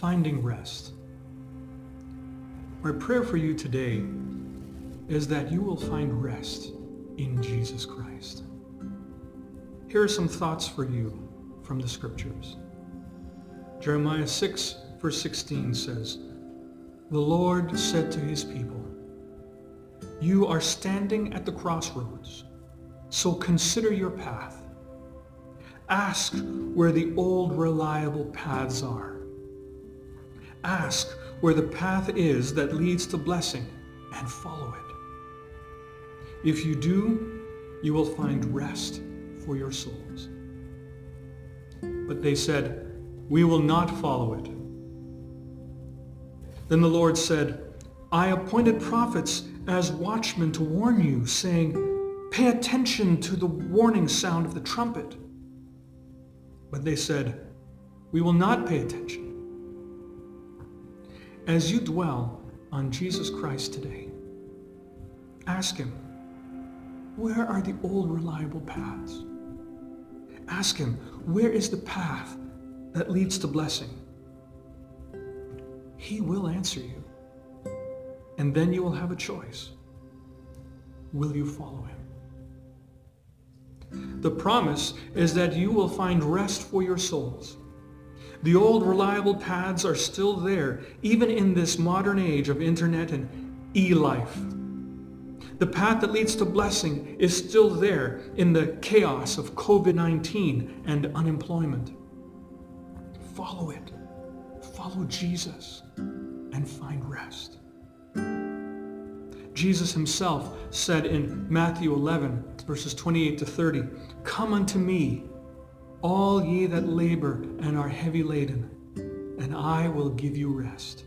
finding rest. My prayer for you today is that you will find rest in Jesus Christ. Here are some thoughts for you from the scriptures. Jeremiah 6 verse 16 says, The Lord said to his people, You are standing at the crossroads, so consider your path. Ask where the old reliable paths are. Ask where the path is that leads to blessing and follow it. If you do, you will find rest for your souls. But they said, We will not follow it. Then the Lord said, I appointed prophets as watchmen to warn you, saying, Pay attention to the warning sound of the trumpet. But they said, We will not pay attention. As you dwell on Jesus Christ today, ask him, where are the old reliable paths? Ask him, where is the path that leads to blessing? He will answer you. And then you will have a choice. Will you follow him? The promise is that you will find rest for your souls. The old reliable paths are still there, even in this modern age of internet and e-life. The path that leads to blessing is still there in the chaos of COVID-19 and unemployment. Follow it. Follow Jesus and find rest. Jesus himself said in Matthew 11, verses 28 to 30, Come unto me, all ye that labor and are heavy laden, and I will give you rest.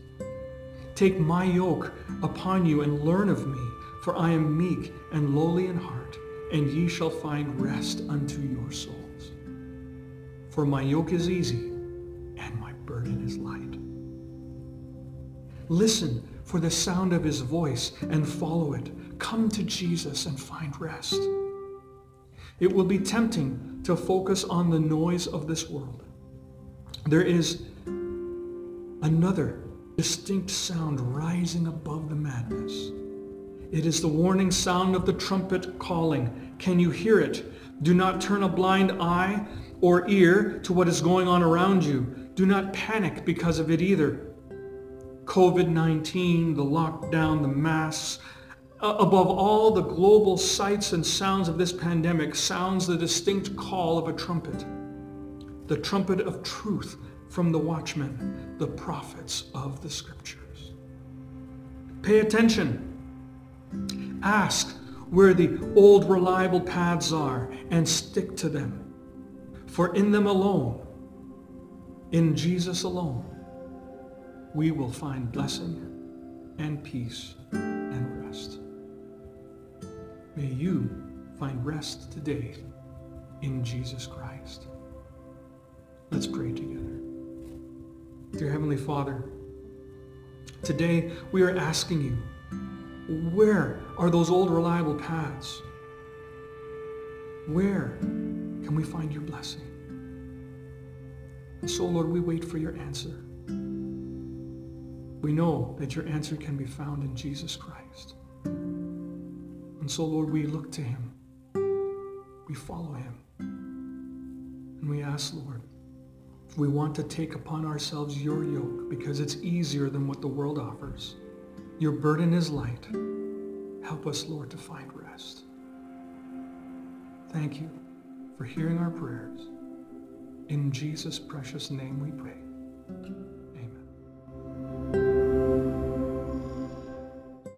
Take my yoke upon you and learn of me, for I am meek and lowly in heart, and ye shall find rest unto your souls. For my yoke is easy, and my burden is light. Listen for the sound of his voice and follow it. Come to Jesus and find rest. It will be tempting to focus on the noise of this world. There is another distinct sound rising above the madness. It is the warning sound of the trumpet calling. Can you hear it? Do not turn a blind eye or ear to what is going on around you. Do not panic because of it either. COVID-19, the lockdown, the masks, above all the global sights and sounds of this pandemic sounds the distinct call of a trumpet, the trumpet of truth from the watchmen, the prophets of the scriptures. Pay attention. Ask where the old reliable paths are and stick to them. For in them alone, in Jesus alone, we will find blessing and peace and rest. May you find rest today in Jesus Christ. Let's pray together. Dear Heavenly Father, today we are asking you, where are those old reliable paths? Where can we find your blessing? And so, Lord, we wait for your answer. We know that your answer can be found in Jesus Christ. So, Lord, we look to him. We follow him. And we ask, Lord, we want to take upon ourselves your yoke because it's easier than what the world offers. Your burden is light. Help us, Lord, to find rest. Thank you for hearing our prayers. In Jesus' precious name we pray.